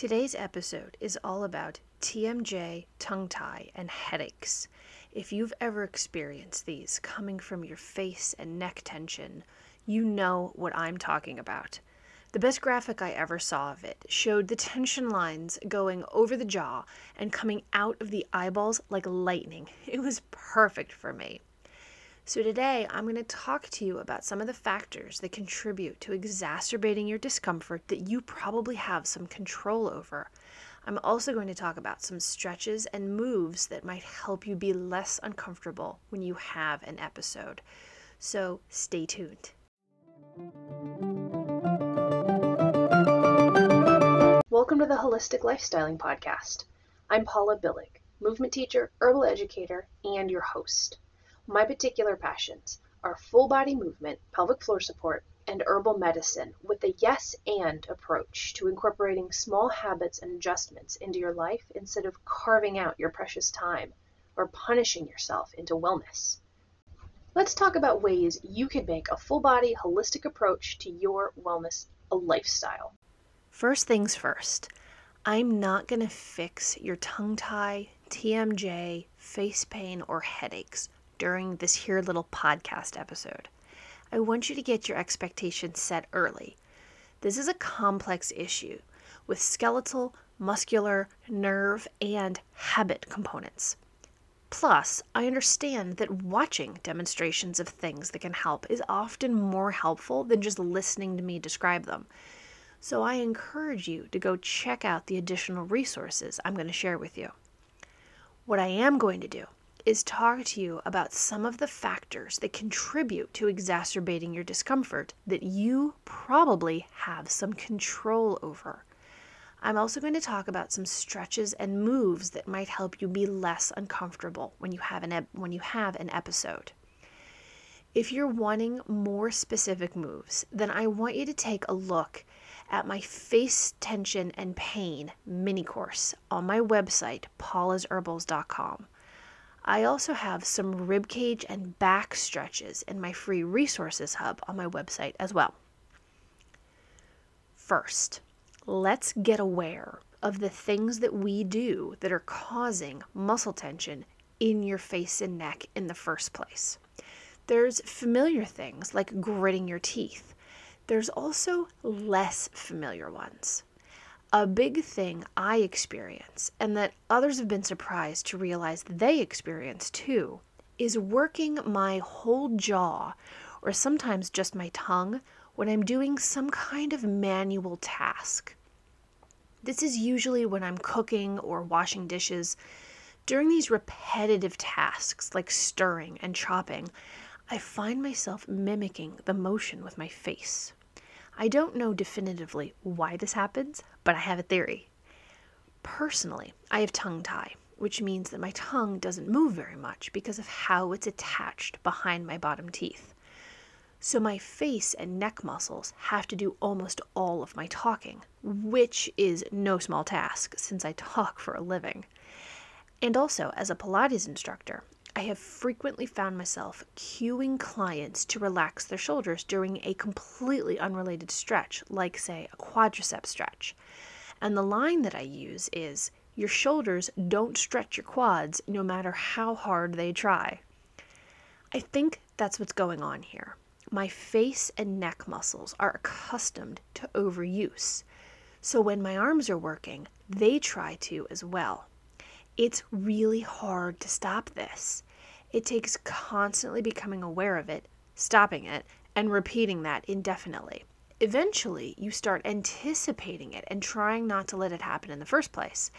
Today's episode is all about TMJ, tongue tie, and headaches. If you've ever experienced these coming from your face and neck tension, you know what I'm talking about. The best graphic I ever saw of it showed the tension lines going over the jaw and coming out of the eyeballs like lightning. It was perfect for me. So, today I'm going to talk to you about some of the factors that contribute to exacerbating your discomfort that you probably have some control over. I'm also going to talk about some stretches and moves that might help you be less uncomfortable when you have an episode. So, stay tuned. Welcome to the Holistic Lifestyling Podcast. I'm Paula Billig, movement teacher, herbal educator, and your host. My particular passions are full body movement, pelvic floor support, and herbal medicine with a yes and approach to incorporating small habits and adjustments into your life instead of carving out your precious time or punishing yourself into wellness. Let's talk about ways you can make a full body holistic approach to your wellness a lifestyle. First things first, I'm not going to fix your tongue tie, TMJ, face pain, or headaches during this here little podcast episode. I want you to get your expectations set early. This is a complex issue with skeletal, muscular, nerve, and habit components. Plus, I understand that watching demonstrations of things that can help is often more helpful than just listening to me describe them. So I encourage you to go check out the additional resources I'm going to share with you. What I am going to do is talk to you about some of the factors that contribute to exacerbating your discomfort that you probably have some control over. I'm also going to talk about some stretches and moves that might help you be less uncomfortable when you have an when you have an episode. If you're wanting more specific moves, then I want you to take a look at my face tension and pain mini course on my website paulasherbals.com. I also have some ribcage and back stretches in my free resources hub on my website as well. First, let's get aware of the things that we do that are causing muscle tension in your face and neck in the first place. There's familiar things like gritting your teeth. There's also less familiar ones a big thing I experience, and that others have been surprised to realize they experience too, is working my whole jaw, or sometimes just my tongue, when I'm doing some kind of manual task. This is usually when I'm cooking or washing dishes. During these repetitive tasks, like stirring and chopping, I find myself mimicking the motion with my face. I don't know definitively why this happens, but I have a theory. Personally, I have tongue tie, which means that my tongue doesn't move very much because of how it's attached behind my bottom teeth. So my face and neck muscles have to do almost all of my talking, which is no small task since I talk for a living. And also, as a Pilates instructor, I have frequently found myself cueing clients to relax their shoulders during a completely unrelated stretch, like, say, a quadricep stretch. And the line that I use is Your shoulders don't stretch your quads no matter how hard they try. I think that's what's going on here. My face and neck muscles are accustomed to overuse. So when my arms are working, they try to as well. It's really hard to stop this. It takes constantly becoming aware of it, stopping it, and repeating that indefinitely. Eventually, you start anticipating it and trying not to let it happen in the first place.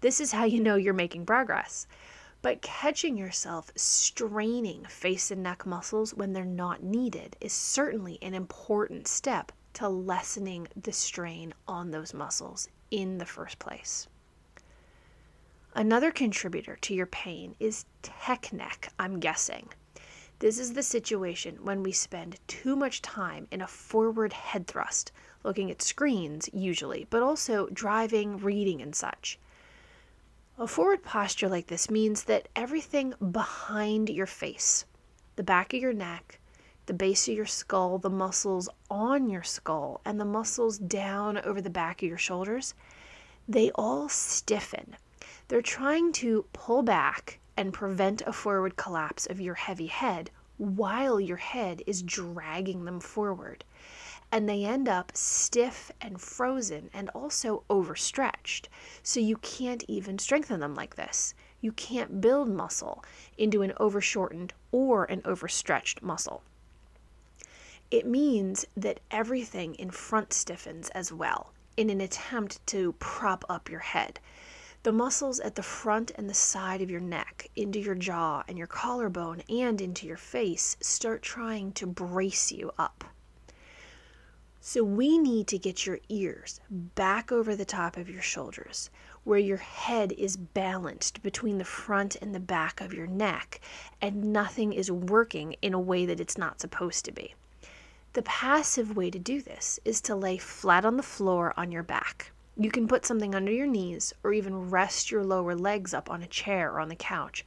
This is how you know you're making progress. But catching yourself straining face and neck muscles when they're not needed is certainly an important step to lessening the strain on those muscles in the first place. Another contributor to your pain is tech neck, I'm guessing. This is the situation when we spend too much time in a forward head thrust, looking at screens usually, but also driving, reading, and such. A forward posture like this means that everything behind your face, the back of your neck, the base of your skull, the muscles on your skull, and the muscles down over the back of your shoulders, they all stiffen. They're trying to pull back and prevent a forward collapse of your heavy head while your head is dragging them forward. And they end up stiff and frozen and also overstretched. So you can't even strengthen them like this. You can't build muscle into an overshortened or an overstretched muscle. It means that everything in front stiffens as well in an attempt to prop up your head. The muscles at the front and the side of your neck, into your jaw and your collarbone, and into your face start trying to brace you up. So, we need to get your ears back over the top of your shoulders, where your head is balanced between the front and the back of your neck, and nothing is working in a way that it's not supposed to be. The passive way to do this is to lay flat on the floor on your back. You can put something under your knees or even rest your lower legs up on a chair or on the couch.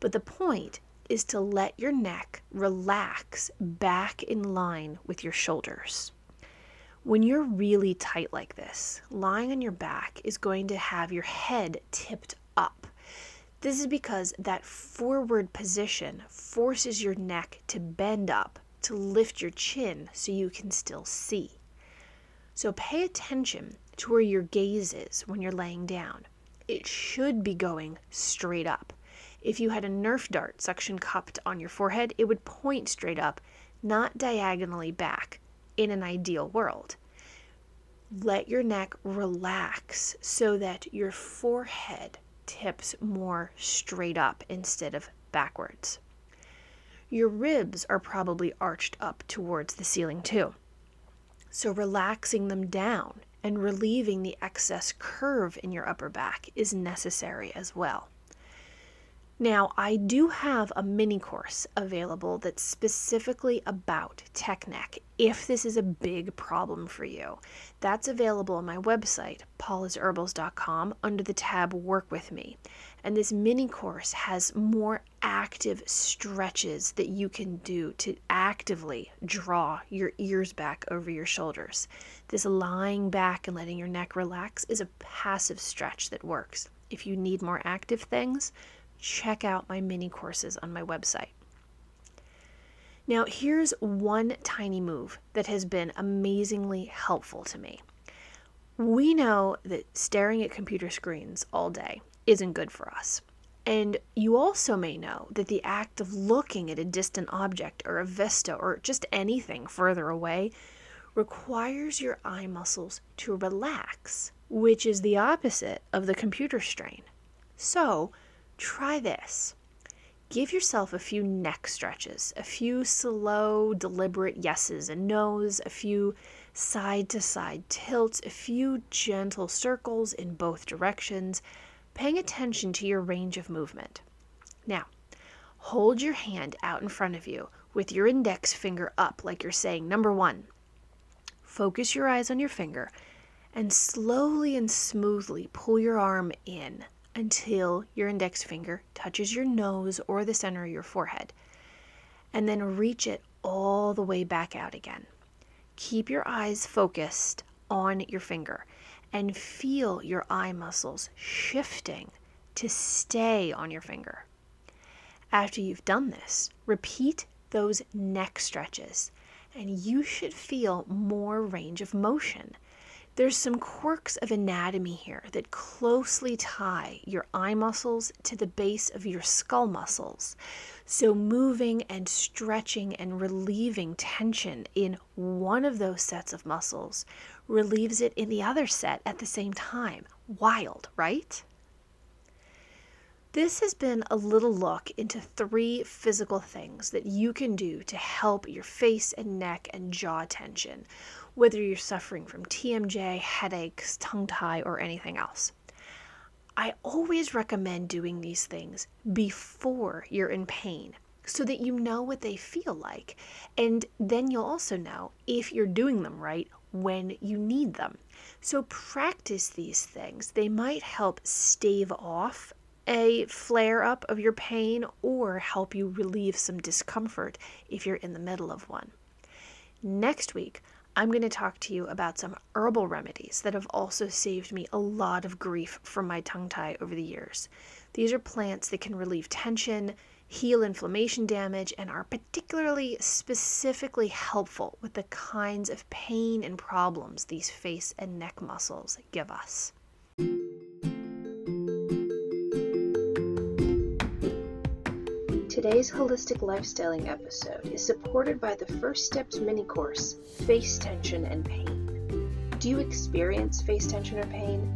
But the point is to let your neck relax back in line with your shoulders. When you're really tight like this, lying on your back is going to have your head tipped up. This is because that forward position forces your neck to bend up to lift your chin so you can still see. So pay attention to where your gaze is when you're laying down. It should be going straight up. If you had a Nerf dart suction cupped on your forehead, it would point straight up, not diagonally back in an ideal world. Let your neck relax so that your forehead tips more straight up instead of backwards. Your ribs are probably arched up towards the ceiling too. So relaxing them down and relieving the excess curve in your upper back is necessary as well. Now, I do have a mini course available that's specifically about tech neck if this is a big problem for you. That's available on my website, paulasherbals.com, under the tab Work With Me. And this mini course has more active stretches that you can do to actively draw your ears back over your shoulders. This lying back and letting your neck relax is a passive stretch that works. If you need more active things, check out my mini courses on my website. Now, here's one tiny move that has been amazingly helpful to me. We know that staring at computer screens all day isn't good for us. And you also may know that the act of looking at a distant object or a vista or just anything further away requires your eye muscles to relax, which is the opposite of the computer strain. So, Try this. Give yourself a few neck stretches, a few slow, deliberate yeses and nos, a few side to side tilts, a few gentle circles in both directions, paying attention to your range of movement. Now, hold your hand out in front of you with your index finger up, like you're saying, number one. Focus your eyes on your finger and slowly and smoothly pull your arm in until your index finger touches your nose or the center of your forehead. And then reach it all the way back out again. Keep your eyes focused on your finger and feel your eye muscles shifting to stay on your finger. After you've done this, repeat those neck stretches and you should feel more range of motion there's some quirks of anatomy here that closely tie your eye muscles to the base of your skull muscles. So, moving and stretching and relieving tension in one of those sets of muscles relieves it in the other set at the same time. Wild, right? This has been a little look into three physical things that you can do to help your face and neck and jaw tension whether you're suffering from TMJ, headaches, tongue tie, or anything else. I always recommend doing these things before you're in pain so that you know what they feel like. And then you'll also know if you're doing them right when you need them. So practice these things. They might help stave off a flare up of your pain or help you relieve some discomfort if you're in the middle of one. Next week, I'm going to talk to you about some herbal remedies that have also saved me a lot of grief from my tongue tie over the years. These are plants that can relieve tension, heal inflammation damage, and are particularly specifically helpful with the kinds of pain and problems these face and neck muscles give us. Today's holistic lifestyling episode is supported by the First Steps mini course, Face Tension and Pain. Do you experience face tension or pain?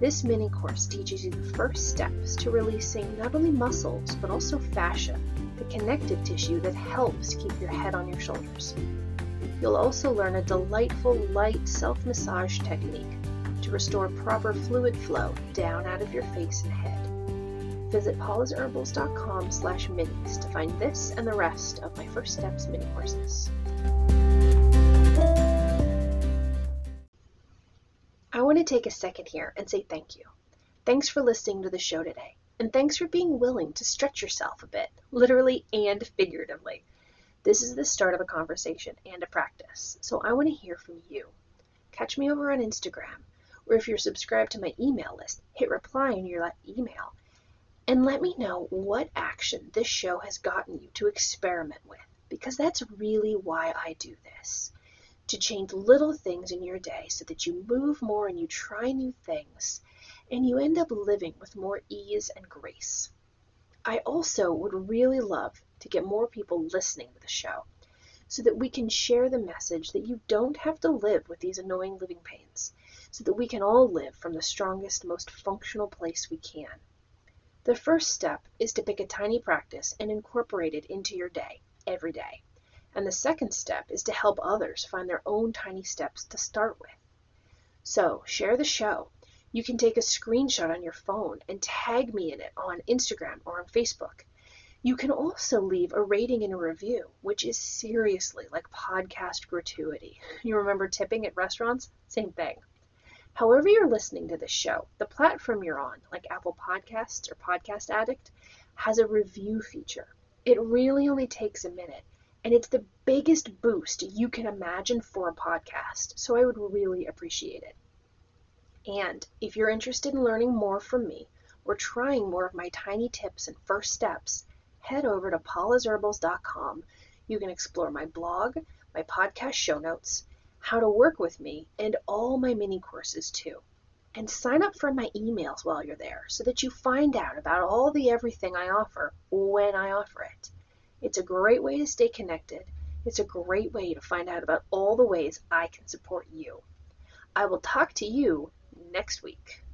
This mini course teaches you the first steps to releasing not only muscles but also fascia, the connective tissue that helps keep your head on your shoulders. You'll also learn a delightful light self massage technique to restore proper fluid flow down out of your face and head. Visit paulasherbals.com slash minis to find this and the rest of my First Steps mini courses. I want to take a second here and say thank you. Thanks for listening to the show today, and thanks for being willing to stretch yourself a bit, literally and figuratively. This is the start of a conversation and a practice, so I want to hear from you. Catch me over on Instagram, or if you're subscribed to my email list, hit reply in your email and let me know what action this show has gotten you to experiment with, because that's really why I do this to change little things in your day so that you move more and you try new things and you end up living with more ease and grace. I also would really love to get more people listening to the show so that we can share the message that you don't have to live with these annoying living pains, so that we can all live from the strongest, most functional place we can. The first step is to pick a tiny practice and incorporate it into your day, every day. And the second step is to help others find their own tiny steps to start with. So, share the show. You can take a screenshot on your phone and tag me in it on Instagram or on Facebook. You can also leave a rating and a review, which is seriously like podcast gratuity. You remember tipping at restaurants? Same thing. However, you're listening to this show, the platform you're on, like Apple Podcasts or Podcast Addict, has a review feature. It really only takes a minute and it's the biggest boost you can imagine for a podcast, so I would really appreciate it. And if you're interested in learning more from me or trying more of my tiny tips and first steps, head over to paulasherbals.com. You can explore my blog, my podcast show notes, how to work with me, and all my mini courses too. And sign up for my emails while you're there so that you find out about all the everything I offer when I offer it. It's a great way to stay connected. It's a great way to find out about all the ways I can support you. I will talk to you next week.